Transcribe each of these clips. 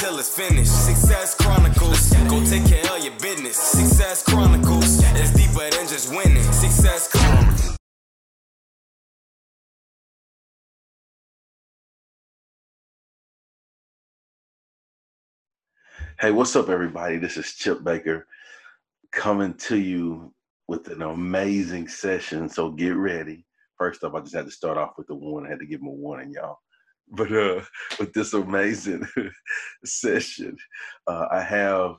Until it's finished. Success Chronicles. Go take care of your business. Success Chronicles. It's deeper than just winning. Success Chronicles. Hey, what's up, everybody? This is Chip Baker coming to you with an amazing session. So get ready. First off, I just had to start off with the warning. I had to give them a warning, y'all. But uh, with this amazing session, uh, I have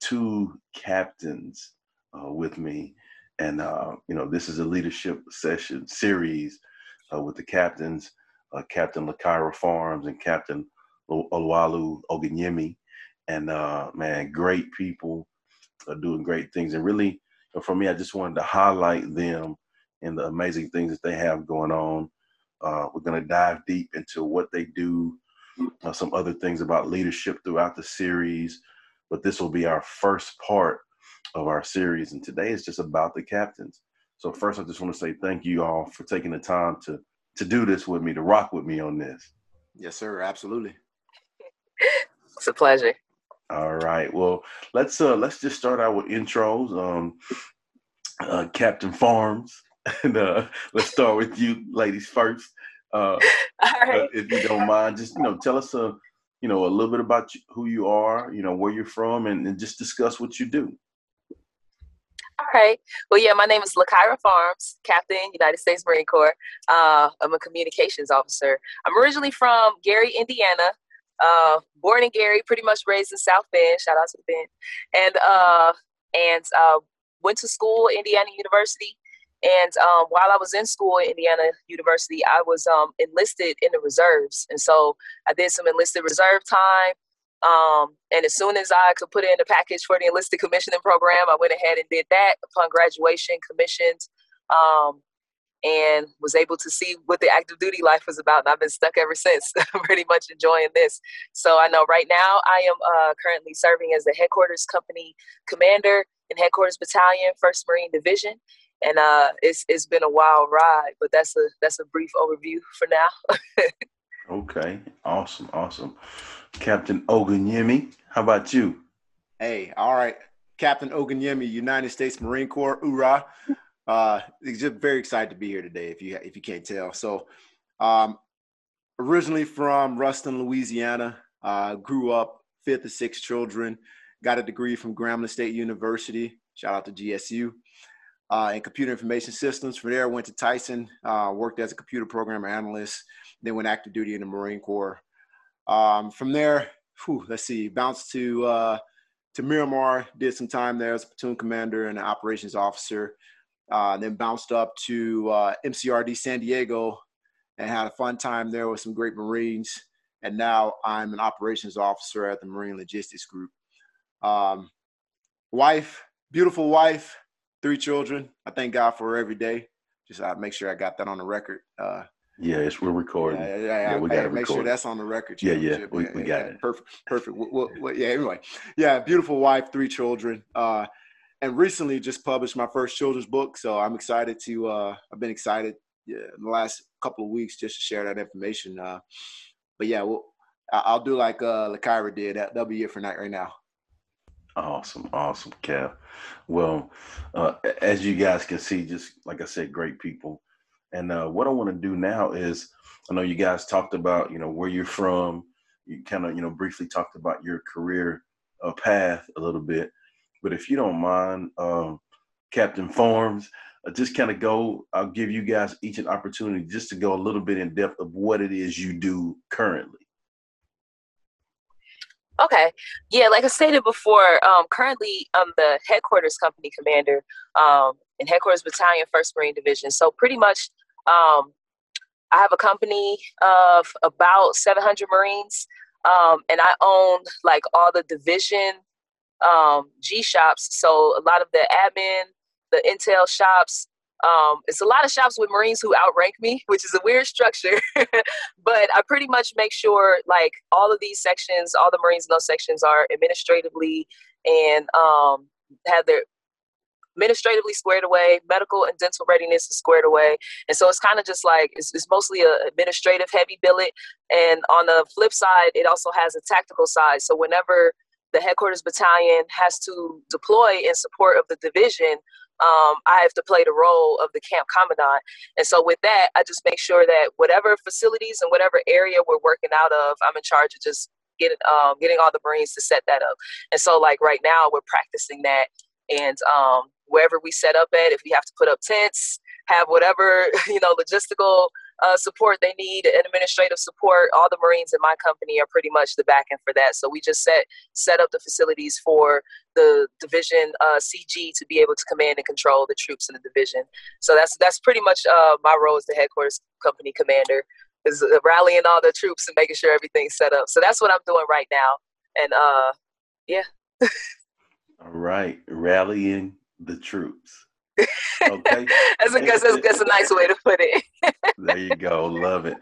two captains uh, with me, and uh, you know this is a leadership session series uh, with the captains, uh, Captain Lakira Farms and Captain Oluwalu Ogunyemi and uh, man, great people are doing great things. And really, for me, I just wanted to highlight them and the amazing things that they have going on. Uh, we're going to dive deep into what they do, uh, some other things about leadership throughout the series. But this will be our first part of our series, and today is just about the captains. So first, I just want to say thank you all for taking the time to to do this with me, to rock with me on this. Yes, sir. Absolutely. It's a pleasure. All right. Well, let's uh let's just start out with intros. Um uh Captain Farms. And uh let's start with you ladies first. Uh, All right. uh, if you don't mind, just you know, tell us a you know a little bit about you, who you are, you know, where you're from, and, and just discuss what you do. All right. Well, yeah, my name is Lakira Farms, Captain, United States Marine Corps. Uh, I'm a communications officer. I'm originally from Gary, Indiana. Uh, born in Gary, pretty much raised in South Bend. Shout out to the Bend. And uh, and uh, went to school at Indiana University. And um, while I was in school at Indiana University, I was um, enlisted in the reserves. And so I did some enlisted reserve time. Um, and as soon as I could put in the package for the enlisted commissioning program, I went ahead and did that upon graduation, commissioned, um, and was able to see what the active duty life was about. And I've been stuck ever since, pretty much enjoying this. So I know right now I am uh, currently serving as the headquarters company commander in headquarters battalion, First Marine Division. And uh, it's it's been a wild ride, but that's a that's a brief overview for now. Okay. Awesome. Awesome. Captain Ogunyemi, how about you? Hey, all right. Captain Ogunyemi, United States Marine Corps, Ura. Uh, just very excited to be here today. If you if you can't tell, so um, originally from Ruston, Louisiana. Uh, grew up fifth of six children. Got a degree from Grambling State University. Shout out to GSU. Uh, in computer information systems. From there, I went to Tyson. Uh, worked as a computer programmer analyst. Then went active duty in the Marine Corps. Um, from there, whew, let's see, bounced to uh, to Miramar. Did some time there as a platoon commander and an operations officer. Uh, then bounced up to uh, MCRD San Diego and had a fun time there with some great Marines. And now I'm an operations officer at the Marine Logistics Group. Um, wife, beautiful wife, three children. I thank God for every day. Just uh, make sure I got that on the record. Uh, Yeah, it's we're recording. yeah, yeah, yeah, Yeah, we gotta make sure that's on the record. Yeah, yeah, we- we got it. Perfect, perfect. Well, well, yeah, anyway, yeah, beautiful wife, three children, uh, and recently just published my first children's book. So I'm excited to. Uh, I've been excited yeah, in the last couple of weeks just to share that information. Uh, but yeah, well, I- I'll do like uh, Lakira did. That, that'll be it for night right now. Awesome, awesome, Cap. Well, uh, as you guys can see, just like I said, great people. And uh, what I want to do now is, I know you guys talked about, you know, where you're from. You kind of, you know, briefly talked about your career uh, path a little bit. But if you don't mind, um, Captain Farms, uh, just kind of go. I'll give you guys each an opportunity just to go a little bit in depth of what it is you do currently. Okay. Yeah, like I stated before, um, currently I'm the headquarters company commander um, in headquarters battalion, First Marine Division. So pretty much, um, I have a company of about 700 Marines, um, and I own like all the division um, G shops. So a lot of the admin, the intel shops. Um, it's a lot of shops with Marines who outrank me, which is a weird structure. but I pretty much make sure like all of these sections, all the Marines in those sections are administratively and um, have their administratively squared away, medical and dental readiness is squared away. And so it's kind of just like it's, it's mostly an administrative heavy billet. And on the flip side, it also has a tactical side. So whenever the headquarters battalion has to deploy in support of the division, um, I have to play the role of the camp commandant. And so with that, I just make sure that whatever facilities and whatever area we're working out of, I'm in charge of just getting um, getting all the Marines to set that up. And so like right now, we're practicing that. And um, wherever we set up at, if we have to put up tents, have whatever you know logistical uh, support they need, and administrative support. All the Marines in my company are pretty much the back end for that. So we just set set up the facilities for the division uh, CG to be able to command and control the troops in the division. So that's that's pretty much uh, my role as the headquarters company commander is uh, rallying all the troops and making sure everything's set up. So that's what I'm doing right now. And uh, yeah. all right, rallying the troops. Okay. that's, a, that's, that's, a nice way to put it. there you go. Love it.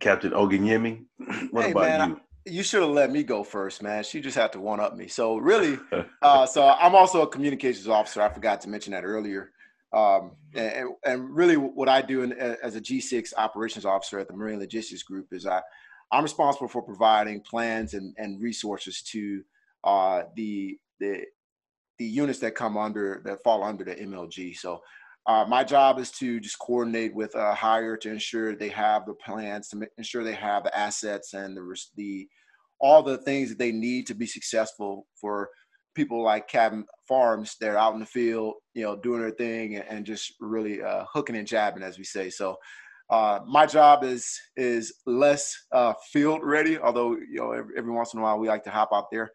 Captain Ogunyemi, what hey, about man, you? you should have let me go first, man. She just had to one up me. So really, uh, so I'm also a communications officer. I forgot to mention that earlier. Um, and, and, really, what I do in, as a G6 operations officer at the Marine Logistics Group is I, I'm responsible for providing plans and, and resources to uh, the the the units that come under that fall under the MLG. So uh, my job is to just coordinate with a hire to ensure they have the plans, to make, ensure they have the assets and the the all the things that they need to be successful for people like Cabin Farms. They're out in the field, you know, doing their thing and, and just really uh, hooking and jabbing, as we say. So. Uh, my job is is less uh, field ready, although you know every, every once in a while we like to hop out there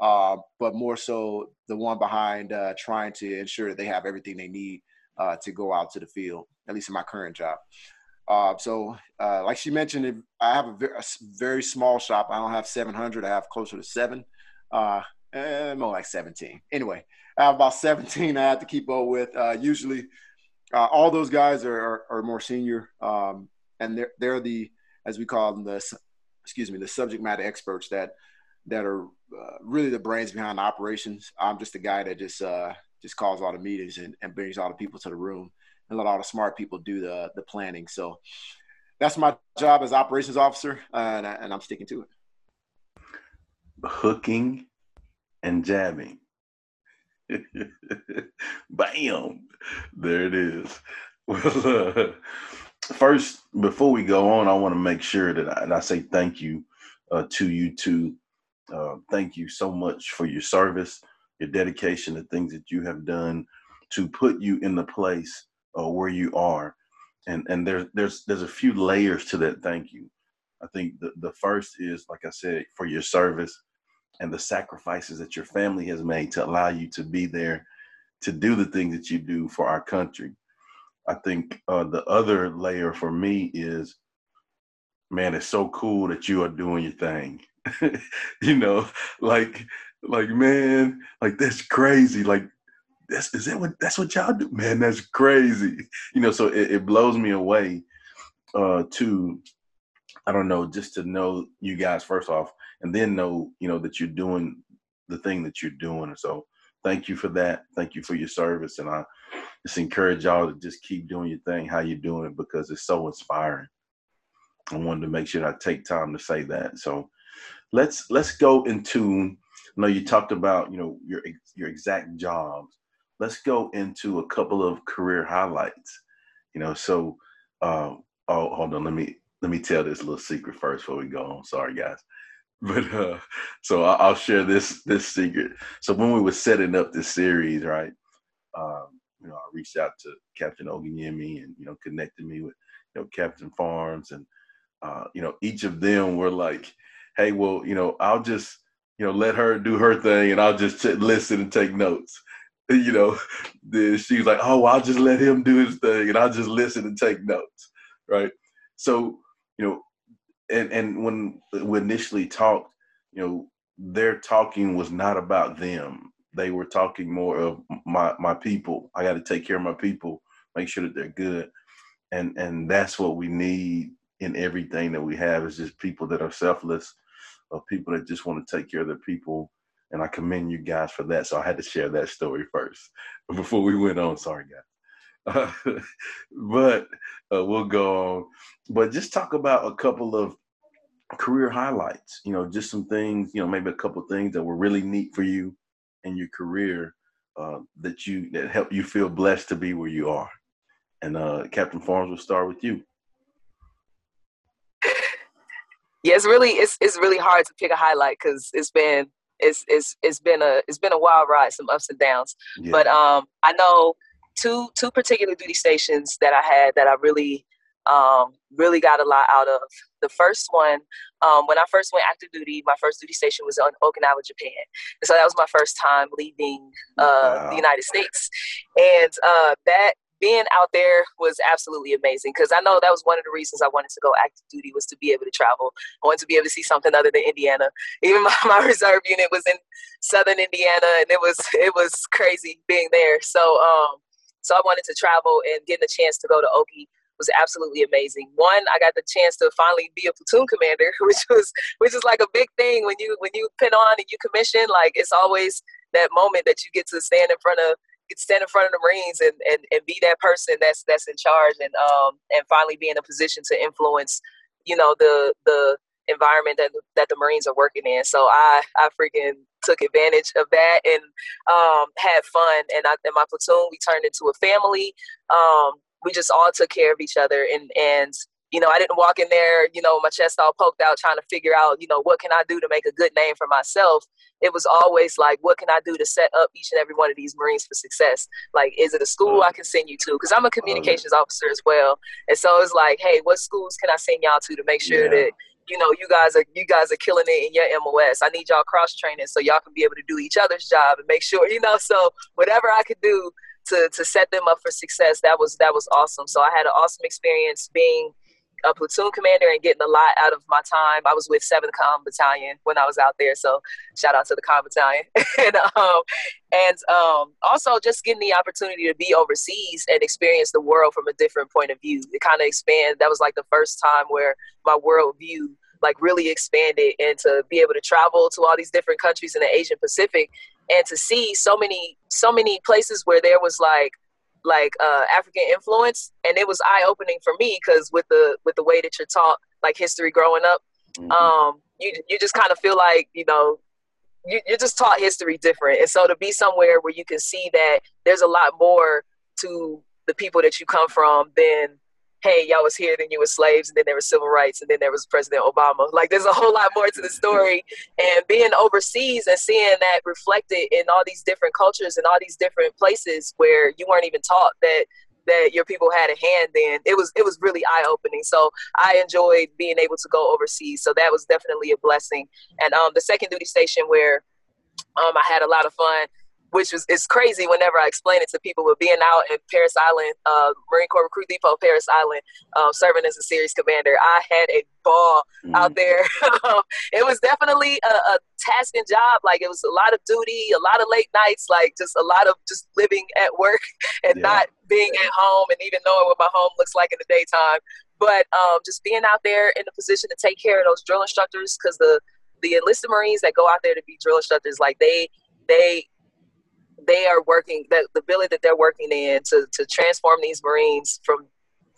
uh, but more so the one behind uh, trying to ensure that they have everything they need uh, to go out to the field, at least in my current job. Uh, so, uh, like she mentioned, I have a very, a very, small shop. I don't have 700. I have closer to seven, uh, eh, more like 17. Anyway, I have about 17 I have to keep up with. usually, all those guys are, are, are more senior, um, and they're, they're the, as we call them, the, excuse me, the subject matter experts that that are uh, really the brains behind the operations. I'm just the guy that just uh, just calls all the meetings and, and brings all the people to the room and let all the smart people do the the planning. So that's my job as operations officer, uh, and, I, and I'm sticking to it. Hooking and jabbing. Bam! There it is. Well, uh, first, before we go on, I want to make sure that I, I say thank you uh, to you two uh, thank you so much for your service, your dedication, the things that you have done to put you in the place uh, where you are. And and there's there's there's a few layers to that. Thank you. I think the the first is like I said for your service and the sacrifices that your family has made to allow you to be there to do the things that you do for our country. I think uh, the other layer for me is, man, it's so cool that you are doing your thing. you know, like like man, like that's crazy. Like that's is that what that's what y'all do, man? That's crazy. You know, so it, it blows me away uh to I don't know, just to know you guys first off, and then know, you know, that you're doing the thing that you're doing. So thank you for that. Thank you for your service. And I just encourage y'all to just keep doing your thing, how you're doing it, because it's so inspiring. I wanted to make sure I take time to say that. So let's let's go into you know you talked about you know your your exact jobs. Let's go into a couple of career highlights. You know so uh, oh hold on. Let me let me tell this little secret first before we go on. Sorry guys. But uh so i'll share this this secret. So when we were setting up this series right um you know i reached out to captain ogunyemi and you know connected me with you know captain farms and uh you know each of them were like hey, well, you know, I'll just, you know, let her do her thing and I'll just t- listen and take notes. You know, then she was like, oh, I'll just let him do his thing and I'll just listen and take notes. Right. So, you know, and, and when we initially talked, you know, their talking was not about them. They were talking more of my my people. I got to take care of my people, make sure that they're good, and and that's what we need in everything that we have is just people that are selfless, of people that just want to take care of their people. And I commend you guys for that. So I had to share that story first before we went on. Sorry, guys. Uh, but uh, we'll go on. But just talk about a couple of career highlights. You know, just some things. You know, maybe a couple things that were really neat for you in your career uh, that you that helped you feel blessed to be where you are. And uh, Captain Farms will start with you. Yeah, it's really it's it's really hard to pick a highlight because it's been it's it's it's been a it's been a wild ride, some ups and downs. Yeah. But um, I know two two particular duty stations that I had that I really um, really got a lot out of. The first one, um, when I first went active duty, my first duty station was on Okinawa, Japan. And so that was my first time leaving uh, wow. the United States. And uh, that being out there was absolutely amazing because I know that was one of the reasons I wanted to go active duty was to be able to travel. I wanted to be able to see something other than Indiana. Even my, my reserve unit was in southern Indiana and it was it was crazy being there. So um so I wanted to travel and getting the chance to go to Oki was absolutely amazing. One, I got the chance to finally be a platoon commander, which was which is like a big thing when you when you pin on and you commission. Like it's always that moment that you get to stand in front of stand in front of the Marines and, and, and be that person that's that's in charge and um and finally be in a position to influence, you know, the the environment that that the Marines are working in. So I I freaking took advantage of that and um had fun and I in my platoon we turned into a family. Um we just all took care of each other and and you know, I didn't walk in there, you know, my chest all poked out trying to figure out, you know, what can I do to make a good name for myself. It was always like, what can I do to set up each and every one of these Marines for success? Like, is it a school I can send you to? Because I'm a communications officer as well. And so it's like, hey, what schools can I send y'all to to make sure yeah. that you know you guys are you guys are killing it in your MOS. I need y'all cross training so y'all can be able to do each other's job and make sure you know. So whatever I could do to to set them up for success, that was that was awesome. So I had an awesome experience being a platoon commander and getting a lot out of my time. I was with 7th Com Battalion when I was out there, so shout out to the Com Battalion. and um, and um, also just getting the opportunity to be overseas and experience the world from a different point of view. It kind of expand. That was like the first time where my worldview like really expanded and to be able to travel to all these different countries in the Asian Pacific and to see so many so many places where there was like like uh, African influence, and it was eye opening for me because with the with the way that you're taught like history growing up, mm-hmm. um, you you just kind of feel like you know you, you're just taught history different, and so to be somewhere where you can see that there's a lot more to the people that you come from than hey, y'all was here, then you were slaves, and then there was civil rights, and then there was President Obama. Like, there's a whole lot more to the story. And being overseas and seeing that reflected in all these different cultures and all these different places where you weren't even taught that that your people had a hand in it was it was really eye-opening so i enjoyed being able to go overseas so that was definitely a blessing and um, the second duty station where um, i had a lot of fun which was it's crazy whenever I explain it to people. But being out in Parris Island, uh, Marine Corps Recruit Depot, Parris Island, um, serving as a series commander, I had a ball mm-hmm. out there. it was definitely a, a tasking job. Like it was a lot of duty, a lot of late nights, like just a lot of just living at work and yeah. not being at home and even knowing what my home looks like in the daytime. But um, just being out there in the position to take care of those drill instructors, because the the enlisted Marines that go out there to be drill instructors, like they they they are working that the ability that they're working in to to transform these Marines from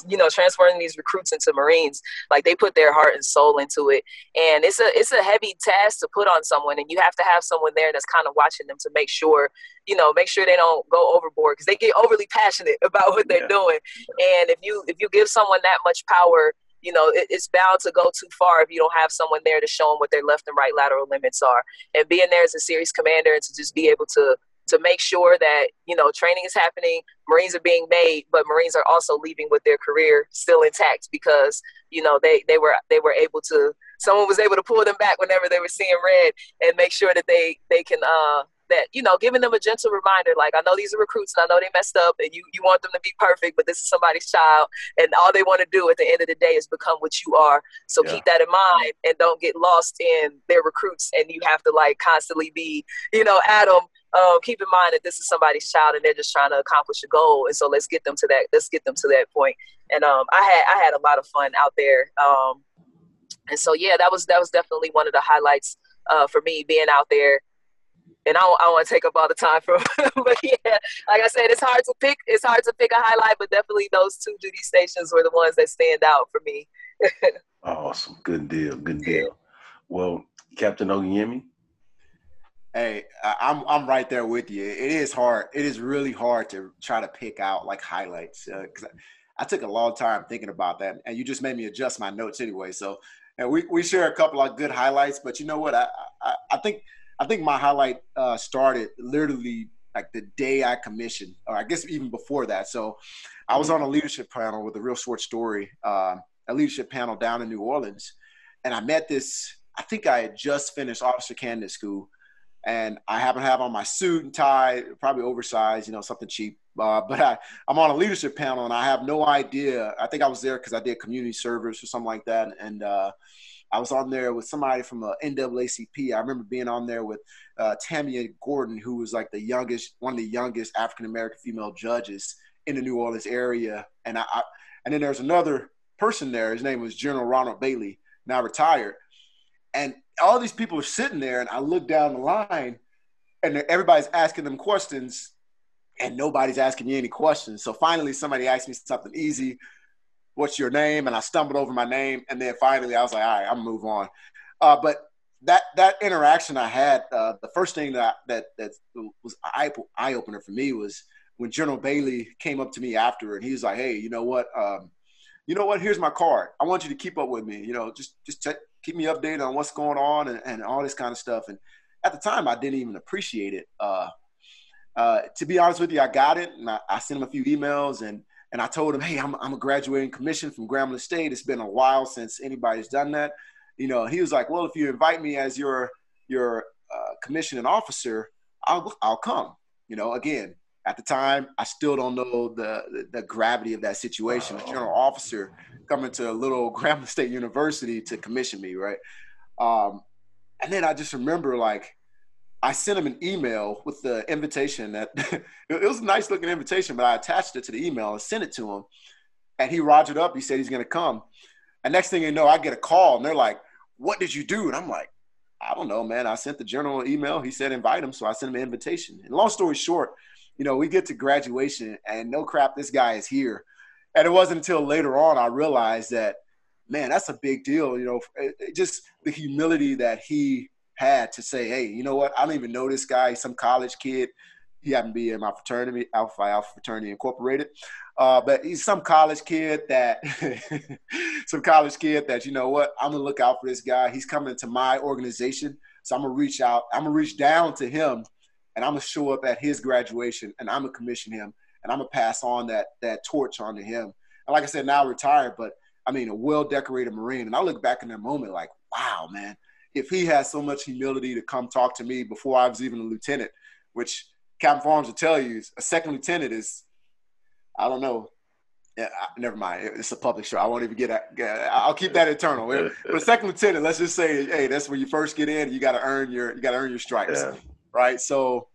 you know transforming these recruits into marines like they put their heart and soul into it. And it's a it's a heavy task to put on someone and you have to have someone there that's kind of watching them to make sure you know make sure they don't go overboard because they get overly passionate about what they're yeah. doing. And if you if you give someone that much power you know it, it's bound to go too far if you don't have someone there to show them what their left and right lateral limits are. And being there as a series commander and to just be able to to make sure that you know training is happening marines are being made but marines are also leaving with their career still intact because you know they they were they were able to someone was able to pull them back whenever they were seeing red and make sure that they they can uh that you know giving them a gentle reminder like i know these are recruits and i know they messed up and you you want them to be perfect but this is somebody's child and all they want to do at the end of the day is become what you are. So yeah. keep that in mind and don't get lost in their recruits and you have to like constantly be you know at them um, keep in mind that this is somebody's child and they're just trying to accomplish a goal and so let's get them to that let's get them to that point. And um, i had i had a lot of fun out there um, and so yeah that was that was definitely one of the highlights uh, for me being out there and I don't, I want to take up all the time from, but yeah, like I said, it's hard to pick. It's hard to pick a highlight, but definitely those two duty stations were the ones that stand out for me. awesome, good deal, good deal. Well, Captain Ogunyemi. Hey, I'm I'm right there with you. It is hard. It is really hard to try to pick out like highlights because uh, I, I took a long time thinking about that, and you just made me adjust my notes anyway. So, and we we share a couple of good highlights, but you know what? I I, I think I think my highlight uh, started literally like the day I commissioned, or I guess even before that. So I was on a leadership panel with a real short story, uh, a leadership panel down in New Orleans. And I met this, I think I had just finished officer candidate school. And I happen to have on my suit and tie, probably oversized, you know, something cheap. Uh, but I, I'm on a leadership panel and I have no idea. I think I was there because I did community service or something like that. And uh, I was on there with somebody from the NAACP. I remember being on there with uh, Tamia Gordon, who was like the youngest, one of the youngest African American female judges in the New Orleans area. And I, I, and then there's another person there. His name was General Ronald Bailey, now retired. And all these people are sitting there, and I look down the line, and everybody's asking them questions, and nobody's asking me any questions. So finally, somebody asked me something easy what's your name? And I stumbled over my name. And then finally I was like, all right, I'm move on. Uh, but that that interaction I had, uh, the first thing that that that was eye eye opener for me was when General Bailey came up to me after, and he was like, "Hey, you know what? Um, you know what? Here's my card. I want you to keep up with me. You know, just just check, keep me updated on what's going on and, and all this kind of stuff." And at the time, I didn't even appreciate it. Uh, uh, to be honest with you, I got it, and I, I sent him a few emails, and and I told him, hey, I'm, I'm a graduating commission from Grambling State. It's been a while since anybody's done that. You know, he was like, well, if you invite me as your your uh, commissioning officer, I'll I'll come. You know, again, at the time, I still don't know the the, the gravity of that situation. A general officer coming to a little Grambling State University to commission me, right? Um, and then I just remember like I sent him an email with the invitation that it was a nice looking invitation, but I attached it to the email and sent it to him. And he rogered up. He said he's going to come. And next thing you know, I get a call and they're like, What did you do? And I'm like, I don't know, man. I sent the general email. He said invite him. So I sent him an invitation. And long story short, you know, we get to graduation and no crap, this guy is here. And it wasn't until later on I realized that, man, that's a big deal. You know, it, it just the humility that he had to say, hey, you know what? I don't even know this guy. Some college kid. He happened to be in my fraternity, Alpha Alpha Fraternity Incorporated. Uh, but he's some college kid that, some college kid that, you know what? I'm gonna look out for this guy. He's coming to my organization, so I'm gonna reach out. I'm gonna reach down to him, and I'm gonna show up at his graduation, and I'm gonna commission him, and I'm gonna pass on that that torch on to him. And like I said, now retired, but I mean, a well decorated Marine. And I look back in that moment like, wow, man, if he has so much humility to come talk to me before I was even a lieutenant, which Captain Farms will tell you, a second lieutenant is, I don't know. Yeah, never mind. It's a public show. I won't even get. I'll keep that internal. But second lieutenant, let's just say, hey, that's when you first get in. You got to earn your. You got to earn your stripes, yeah. right? So,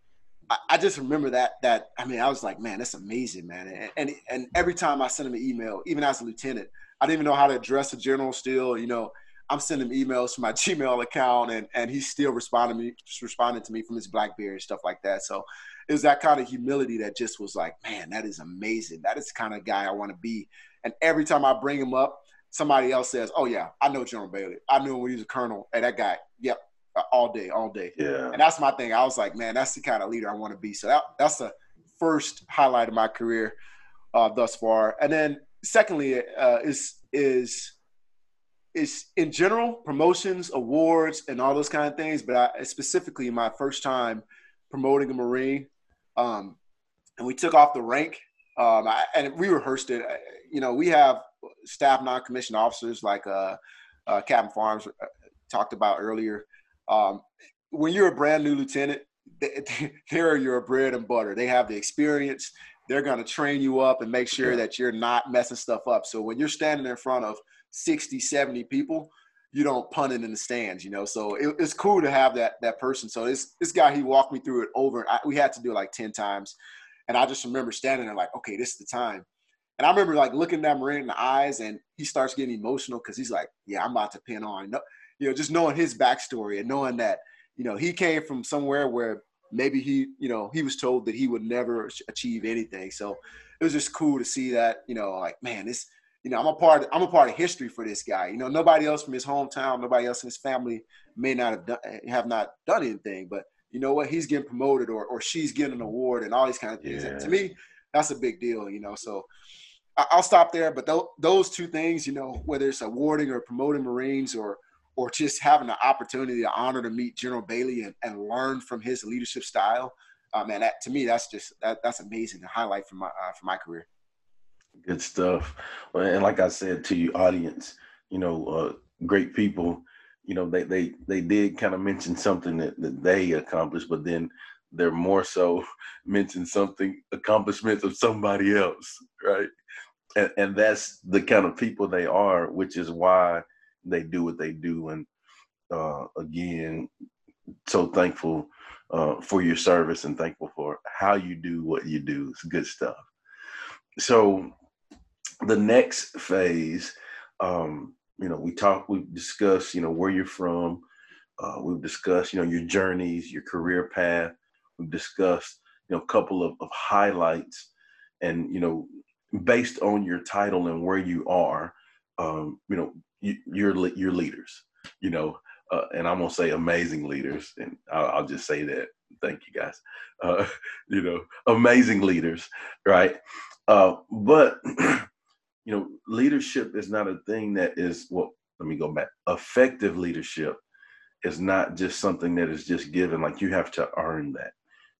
I, I, just remember that. That I mean, I was like, man, that's amazing, man. And, and and every time I sent him an email, even as a lieutenant, I didn't even know how to address a general. Still, you know, I'm sending emails to my Gmail account, and and he's still responding me, responding to me from his BlackBerry and stuff like that. So it was that kind of humility that just was like, man, that is amazing. That is the kind of guy I want to be. And every time I bring him up, somebody else says, "Oh yeah, I know General Bailey. I knew him when he was a colonel." And that guy, yep, all day, all day. Yeah. And that's my thing. I was like, man, that's the kind of leader I want to be. So that, that's the first highlight of my career uh, thus far. And then secondly, uh, is is it's in general promotions, awards, and all those kind of things. But I, specifically, my first time promoting a Marine, um, and we took off the rank, um, I, and we rehearsed it. You know, we have staff non-commissioned officers like uh, uh, Captain Farms uh, talked about earlier. Um, when you're a brand new lieutenant, they're your bread and butter. They have the experience. They're going to train you up and make sure that you're not messing stuff up. So when you're standing in front of 60, 70 people, you don't punt it in the stands, you know. So it, it's cool to have that that person. So this this guy, he walked me through it over. I, we had to do it like ten times, and I just remember standing there like, okay, this is the time. And I remember like looking that Marine in the eyes, and he starts getting emotional because he's like, yeah, I'm about to pin on. You know, just knowing his backstory and knowing that you know he came from somewhere where maybe he, you know, he was told that he would never achieve anything. So it was just cool to see that, you know, like, man, this, you know, I'm a part, of, I'm a part of history for this guy. You know, nobody else from his hometown, nobody else in his family may not have done, have not done anything, but you know what, he's getting promoted or, or she's getting an award and all these kind of things. Yeah. To me, that's a big deal, you know? So I'll stop there. But th- those two things, you know, whether it's awarding or promoting Marines or, or just having the opportunity, the honor to meet General Bailey and, and learn from his leadership style, uh, man, that to me, that's just that, that's amazing. The highlight for my uh, for my career. Good stuff. And like I said to you, audience, you know, uh, great people. You know, they they they did kind of mention something that, that they accomplished, but then they're more so mention something accomplishments of somebody else, right? And, and that's the kind of people they are, which is why they do what they do. And uh, again, so thankful uh, for your service and thankful for how you do what you do. It's good stuff. So the next phase, um, you know, we talk, we discuss, you know, where you're from. Uh, we've discussed, you know, your journeys, your career path. We've discussed, you know, a couple of, of highlights, and you know, based on your title and where you are, um, you know, you, you're leaders, you know, uh, and I'm gonna say amazing leaders, and I'll, I'll just say that. Thank you guys. Uh, you know, amazing leaders, right? Uh, but you know, leadership is not a thing that is well. Let me go back. Effective leadership is not just something that is just given. Like you have to earn that.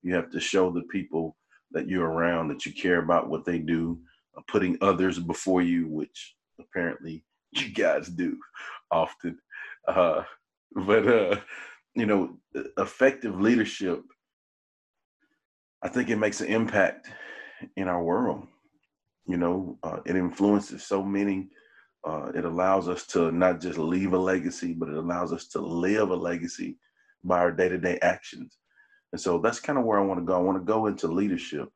You have to show the people that you're around that you care about what they do, uh, putting others before you, which apparently you guys do often. Uh, but uh, you know, effective leadership, I think it makes an impact in our world. You know, uh, it influences so many. Uh, it allows us to not just leave a legacy, but it allows us to live a legacy by our day-to-day actions. And so that's kind of where I want to go. I want to go into leadership.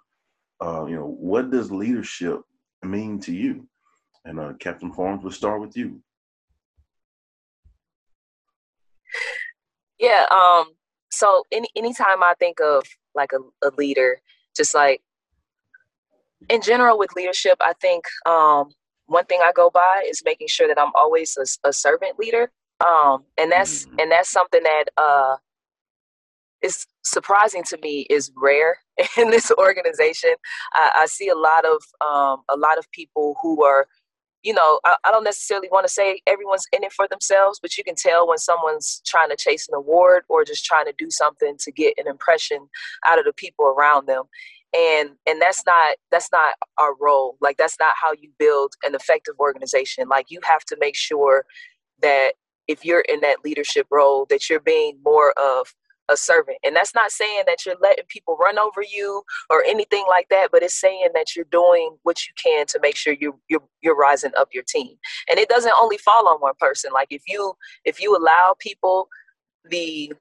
Uh, you know, what does leadership mean to you? And uh, Captain Farms, we'll start with you. Yeah. Um. So any anytime I think of like a, a leader, just like in general with leadership, I think um, one thing I go by is making sure that I'm always a, a servant leader. Um, and that's mm-hmm. and that's something that uh, is surprising to me is rare in this organization. I, I see a lot of um, a lot of people who are you know, I, I don't necessarily want to say everyone's in it for themselves, but you can tell when someone's trying to chase an award or just trying to do something to get an impression out of the people around them. And and that's not that's not our role. Like that's not how you build an effective organization. Like you have to make sure that if you're in that leadership role that you're being more of a servant. And that's not saying that you're letting people run over you or anything like that, but it's saying that you're doing what you can to make sure you you're you're rising up your team. And it doesn't only fall on one person. Like if you if you allow people the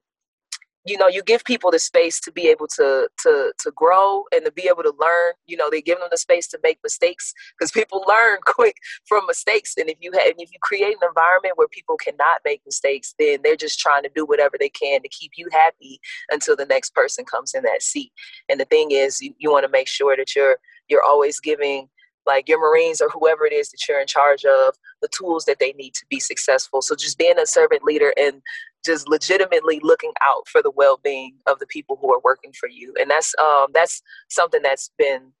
you know you give people the space to be able to to to grow and to be able to learn. You know they give them the space to make mistakes because people learn quick from mistakes. And if you have if you create an environment where people cannot make mistakes then they're just trying to do whatever they can to keep you happy until the next person comes in that seat. And the thing is you, you want to make sure that you're you're always giving like your Marines or whoever it is that you're in charge of, the tools that they need to be successful. So just being a servant leader and just legitimately looking out for the well-being of the people who are working for you, and that's um, that's something that's been,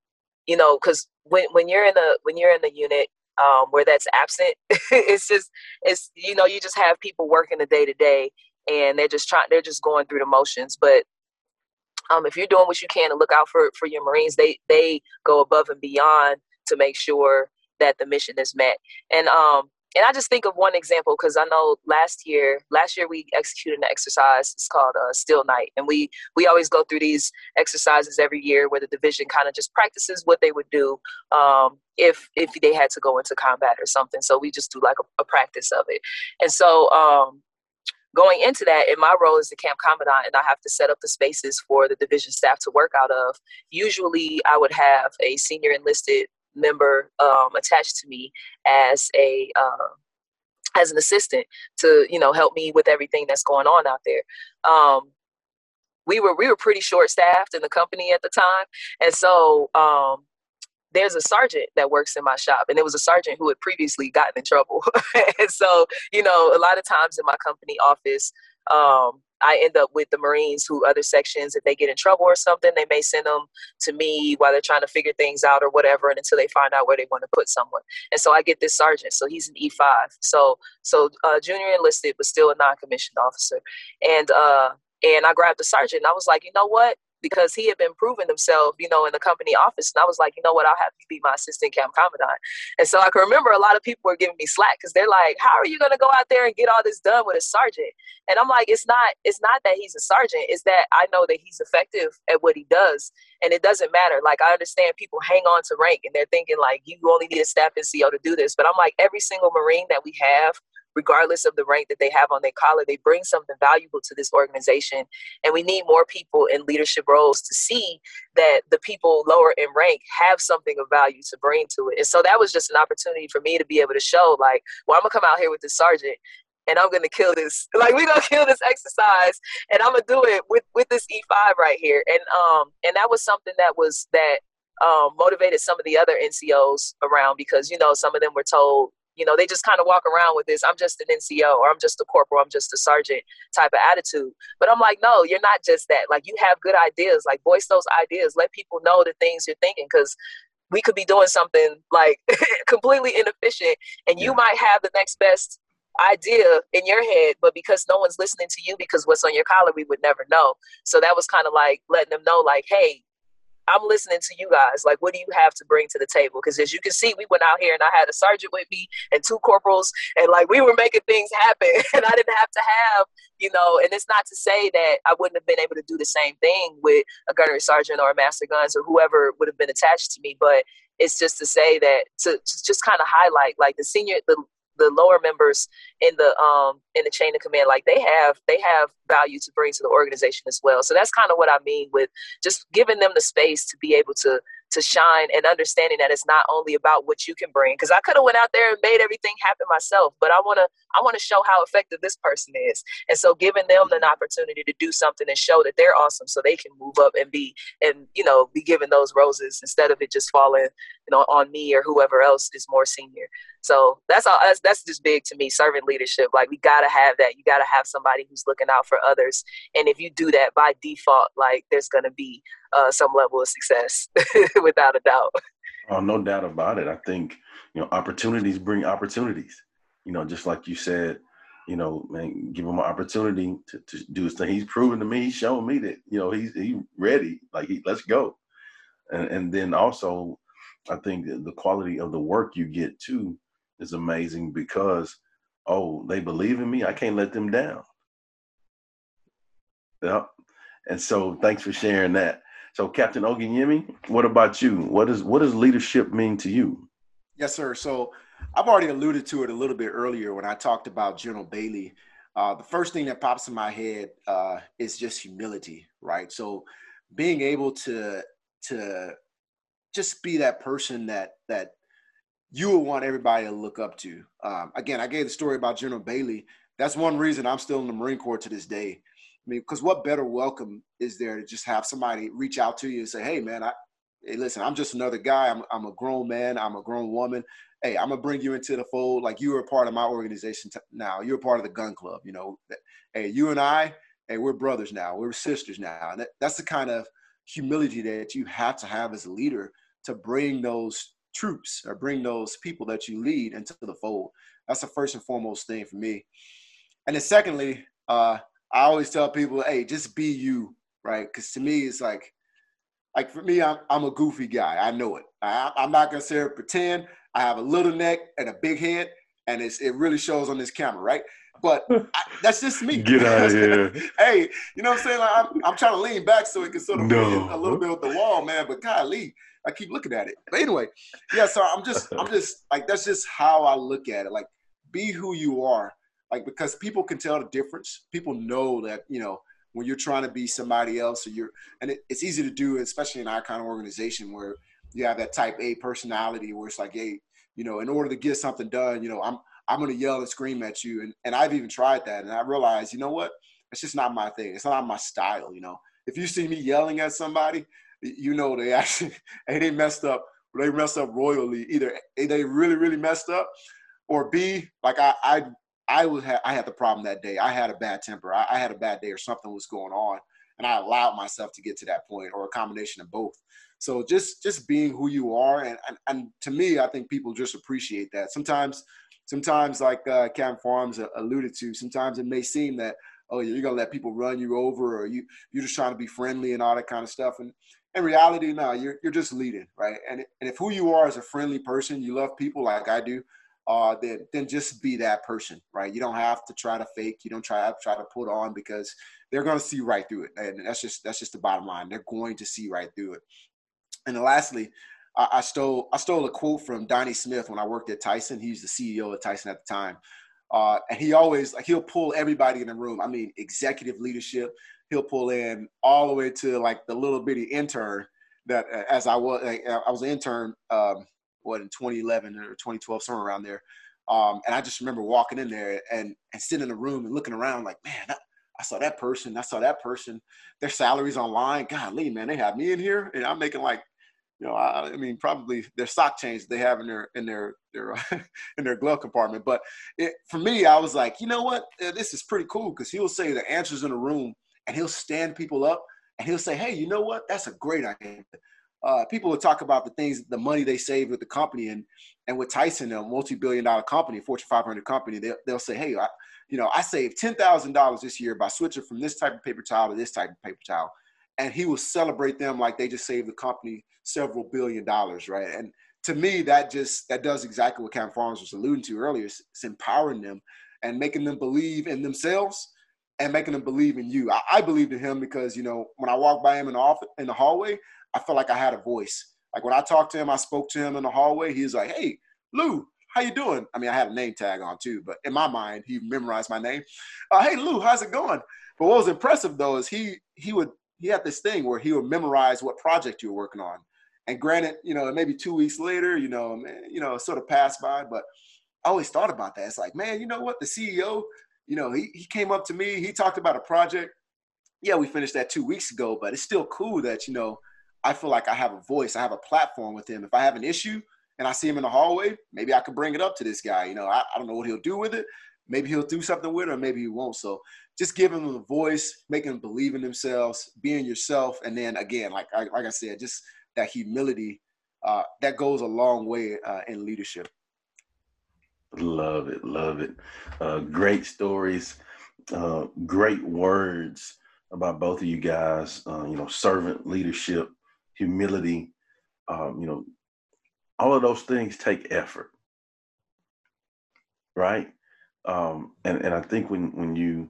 you know, because when when you're in a when you're in a unit um, where that's absent, it's just it's you know you just have people working the day to day, and they're just trying they're just going through the motions, but um, if you're doing what you can to look out for for your Marines, they they go above and beyond to make sure that the mission is met. And um, and I just think of one example because I know last year, last year we executed an exercise. It's called uh, Steel Knight, and we we always go through these exercises every year where the division kind of just practices what they would do um, if if they had to go into combat or something. So we just do like a, a practice of it, and so. Um, going into that, in my role as the camp commandant, and I have to set up the spaces for the division staff to work out of. Usually, I would have a senior enlisted member um, attached to me as a uh, as an assistant to you know help me with everything that's going on out there. Um, we were we were pretty short staffed in the company at the time, and so um, there's a sergeant that works in my shop and it was a sergeant who had previously gotten in trouble and so you know a lot of times in my company office um, I end up with the Marines who other sections, if they get in trouble or something, they may send them to me while they're trying to figure things out or whatever, and until they find out where they want to put someone. And so I get this sergeant. So he's an E5. So so uh, junior enlisted, but still a non-commissioned officer. And uh, and I grabbed the sergeant. and I was like, you know what? Because he had been proving himself, you know, in the company office. And I was like, you know what, I'll have you be my assistant camp commandant. And so I can remember a lot of people were giving me slack because they're like, how are you going to go out there and get all this done with a sergeant? And I'm like, it's not, it's not that he's a sergeant. It's that I know that he's effective at what he does. And it doesn't matter. Like I understand people hang on to rank and they're thinking like, you only need a staff NCO to do this. But I'm like, every single Marine that we have regardless of the rank that they have on their collar, they bring something valuable to this organization. And we need more people in leadership roles to see that the people lower in rank have something of value to bring to it. And so that was just an opportunity for me to be able to show, like, well, I'm gonna come out here with this sergeant and I'm gonna kill this. Like we're gonna kill this exercise, and I'm gonna do it with with this E5 right here. And um, and that was something that was that um, motivated some of the other NCOs around because you know some of them were told you know, they just kind of walk around with this, I'm just an NCO or I'm just a corporal, I'm just a sergeant type of attitude. But I'm like, no, you're not just that. Like you have good ideas, like voice those ideas, let people know the things you're thinking because we could be doing something like completely inefficient and you might have the next best idea in your head, but because no one's listening to you because what's on your collar, we would never know. So that was kind of like letting them know, like, hey, I'm listening to you guys. Like, what do you have to bring to the table? Because as you can see, we went out here and I had a sergeant with me and two corporals, and like we were making things happen. and I didn't have to have, you know, and it's not to say that I wouldn't have been able to do the same thing with a gunnery sergeant or a master guns or whoever would have been attached to me, but it's just to say that to, to just kind of highlight like the senior the the lower members in the um in the chain of command like they have they have value to bring to the organization as well. So that's kind of what i mean with just giving them the space to be able to to shine and understanding that it's not only about what you can bring. Because i could have went out there and made everything happen myself but i want to i want to show how effective this person is. And so giving them an opportunity to do something and show that they're awesome so they can move up and be and you know be given those roses instead of it just falling you know on me or whoever else is more senior so that's all that's, that's just big to me servant leadership like we gotta have that you gotta have somebody who's looking out for others and if you do that by default like there's gonna be uh, some level of success without a doubt oh no doubt about it i think you know opportunities bring opportunities you know just like you said you know, man, give him an opportunity to, to do his thing. He's proven to me, he's showing me that, you know, he's he ready. Like he, let's go. And and then also I think the quality of the work you get too is amazing because oh, they believe in me. I can't let them down. Yep. And so thanks for sharing that. So Captain Ogunyemi, what about you? What does what does leadership mean to you? Yes, sir. So I've already alluded to it a little bit earlier when I talked about General Bailey. Uh, the first thing that pops in my head uh, is just humility, right? So being able to to just be that person that that you would want everybody to look up to. Um, again, I gave the story about General Bailey. That's one reason I'm still in the Marine Corps to this day. I mean, because what better welcome is there to just have somebody reach out to you and say, "Hey, man, I, hey, listen, I'm just another guy. I'm, I'm a grown man. I'm a grown woman. Hey, I'm gonna bring you into the fold. Like you are a part of my organization t- now. You're a part of the gun club. You know, hey, you and I, hey, we're brothers now. We're sisters now. And that, that's the kind of humility that you have to have as a leader to bring those troops or bring those people that you lead into the fold. That's the first and foremost thing for me. And then secondly, uh, I always tell people, hey, just be you, right? Because to me, it's like, like for me, I'm, I'm a goofy guy. I know it. I, am not gonna say pretend. I have a little neck and a big head, and it's it really shows on this camera, right? But I, that's just me. Get out of here. hey, you know what I'm saying? Like, I'm, I'm trying to lean back so it can sort of no. a little bit with the wall, man. But golly, I keep looking at it. But anyway, yeah. So I'm just, I'm just like that's just how I look at it. Like, be who you are. Like because people can tell the difference. People know that you know when you're trying to be somebody else, or you're, and it, it's easy to do, especially in our kind of organization where you have that type A personality where it's like, hey, you know, in order to get something done, you know, I'm I'm gonna yell and scream at you. And and I've even tried that and I realized, you know what? It's just not my thing. It's not my style, you know. If you see me yelling at somebody, you know they actually hey they messed up they messed up royally. Either they really, really messed up, or B, like I I I was ha- I had the problem that day. I had a bad temper. I, I had a bad day or something was going on. And I allowed myself to get to that point or a combination of both. So just just being who you are, and, and, and to me, I think people just appreciate that. Sometimes, sometimes like uh, Camp Farms alluded to, sometimes it may seem that oh you're gonna let people run you over, or you you're just trying to be friendly and all that kind of stuff. And in reality, no, you're you're just leading, right? And and if who you are is a friendly person, you love people like I do, uh, then then just be that person, right? You don't have to try to fake. You don't try try to put on because they're going to see right through it, and that's just that's just the bottom line. They're going to see right through it. And lastly, I, I stole I stole a quote from Donnie Smith when I worked at Tyson. He's the CEO of Tyson at the time. Uh, and he always like he'll pull everybody in the room. I mean, executive leadership. He'll pull in all the way to like the little bitty intern that uh, as I was like, I was an intern um, what in 2011 or 2012 somewhere around there. Um, and I just remember walking in there and and sitting in the room and looking around like, man, I, I saw that person, I saw that person. Their salaries online. Golly, man, they have me in here, and I'm making like you know, I, I, mean, probably their sock change they have in their in their their in their glove compartment. But it, for me, I was like, you know what, this is pretty cool because he'll say the answers in the room, and he'll stand people up, and he'll say, hey, you know what, that's a great idea. Uh, people will talk about the things, the money they save with the company, and and with Tyson, a multi-billion-dollar company, Fortune 500 company, they'll, they'll say, hey, I, you know, I saved ten thousand dollars this year by switching from this type of paper towel to this type of paper towel and he will celebrate them like they just saved the company several billion dollars, right? And to me, that just that does exactly what Camp Farms was alluding to earlier. It's empowering them and making them believe in themselves and making them believe in you. I, I believed in him because you know when I walked by him in the office in the hallway, I felt like I had a voice. Like when I talked to him, I spoke to him in the hallway. He was like, "Hey, Lou, how you doing?" I mean, I had a name tag on too, but in my mind, he memorized my name. Uh, hey, Lou, how's it going? But what was impressive though is he he would he had this thing where he would memorize what project you were working on. And granted, you know, maybe two weeks later, you know, man, you know, sort of passed by, but I always thought about that. It's like, man, you know what? The CEO, you know, he, he came up to me, he talked about a project. Yeah, we finished that two weeks ago, but it's still cool that, you know, I feel like I have a voice, I have a platform with him. If I have an issue and I see him in the hallway, maybe I could bring it up to this guy. You know, I, I don't know what he'll do with it. Maybe he'll do something with it, or maybe he won't. So just giving them a voice, making them believe in themselves, being yourself, and then again, like like I said, just that humility uh, that goes a long way uh, in leadership. Love it, love it. Uh, great stories, uh, great words about both of you guys. Uh, you know, servant leadership, humility. Um, you know, all of those things take effort, right? Um, and and I think when when you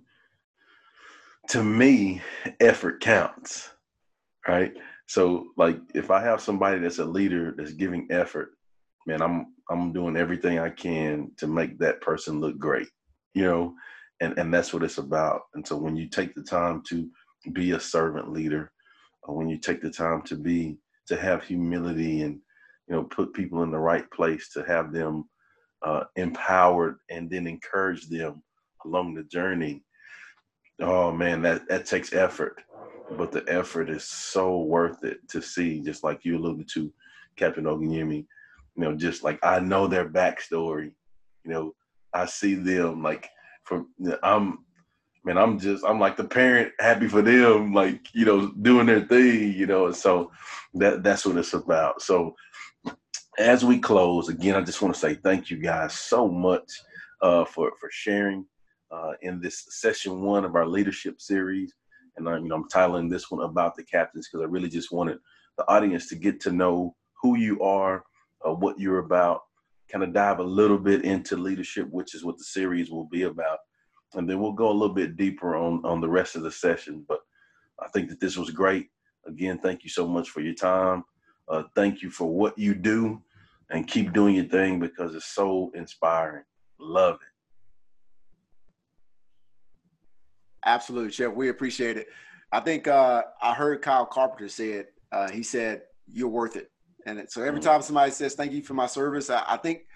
to me, effort counts, right? So like if I have somebody that's a leader that's giving effort, man, I'm I'm doing everything I can to make that person look great, you know, and and that's what it's about. And so when you take the time to be a servant leader, when you take the time to be to have humility and you know put people in the right place to have them uh, empowered and then encourage them along the journey oh man, that that takes effort, but the effort is so worth it to see. Just like you alluded to, Captain Ogunyemi. You know, just like I know their backstory. You know, I see them like from I'm man, I'm just I'm like the parent happy for them, like, you know, doing their thing, you know, and so that that's what it's about. So as we close, again, I just want to say thank you guys so much uh, for for sharing uh, in this session one of our leadership series. And I'm, you know, I'm titling this one about the captains because I really just wanted the audience to get to know who you are, uh, what you're about, kind of dive a little bit into leadership, which is what the series will be about. And then we'll go a little bit deeper on, on the rest of the session. But I think that this was great. Again, thank you so much for your time. Uh, thank you for what you do and keep doing your thing because it's so inspiring. Love it. Absolutely, Chef. We appreciate it. I think uh, I heard Kyle Carpenter say it. Uh, he said, You're worth it. And so every mm-hmm. time somebody says, Thank you for my service, I, I think,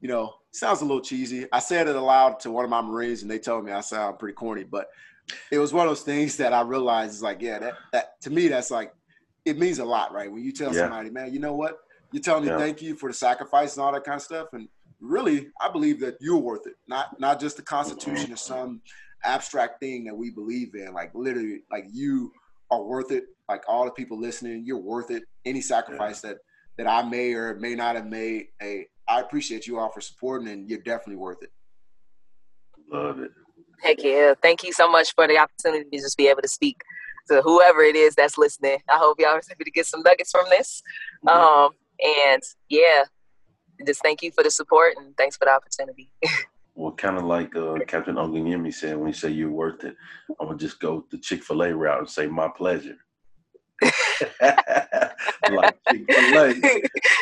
you know, sounds a little cheesy. I said it aloud to one of my Marines and they told me I sound pretty corny, but it was one of those things that I realized is like, yeah, that, that to me, that's like, it means a lot, right? When you tell yeah. somebody, man, you know what? You're telling me yeah. thank you for the sacrifice and all that kind of stuff. And really, I believe that you're worth it. Not not just the Constitution or some abstract thing that we believe in. Like literally, like you are worth it. Like all the people listening, you're worth it. Any sacrifice yeah. that that I may or may not have made, hey, I appreciate you all for supporting, and you're definitely worth it. Love it. Heck yeah! Thank you so much for the opportunity to just be able to speak to whoever it is that's listening. I hope y'all are able to get some nuggets from this. Um, and yeah, just thank you for the support and thanks for the opportunity. well, kind of like uh, Captain Ogunyemi said when he said you're worth it, I'm gonna just go the Chick Fil A route and say my pleasure. like Chick Fil A,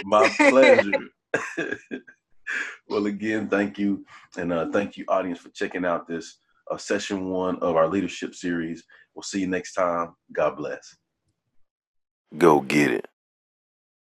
my pleasure. well, again, thank you, and uh, thank you, audience, for checking out this uh, session one of our leadership series. We'll see you next time. God bless. Go get it.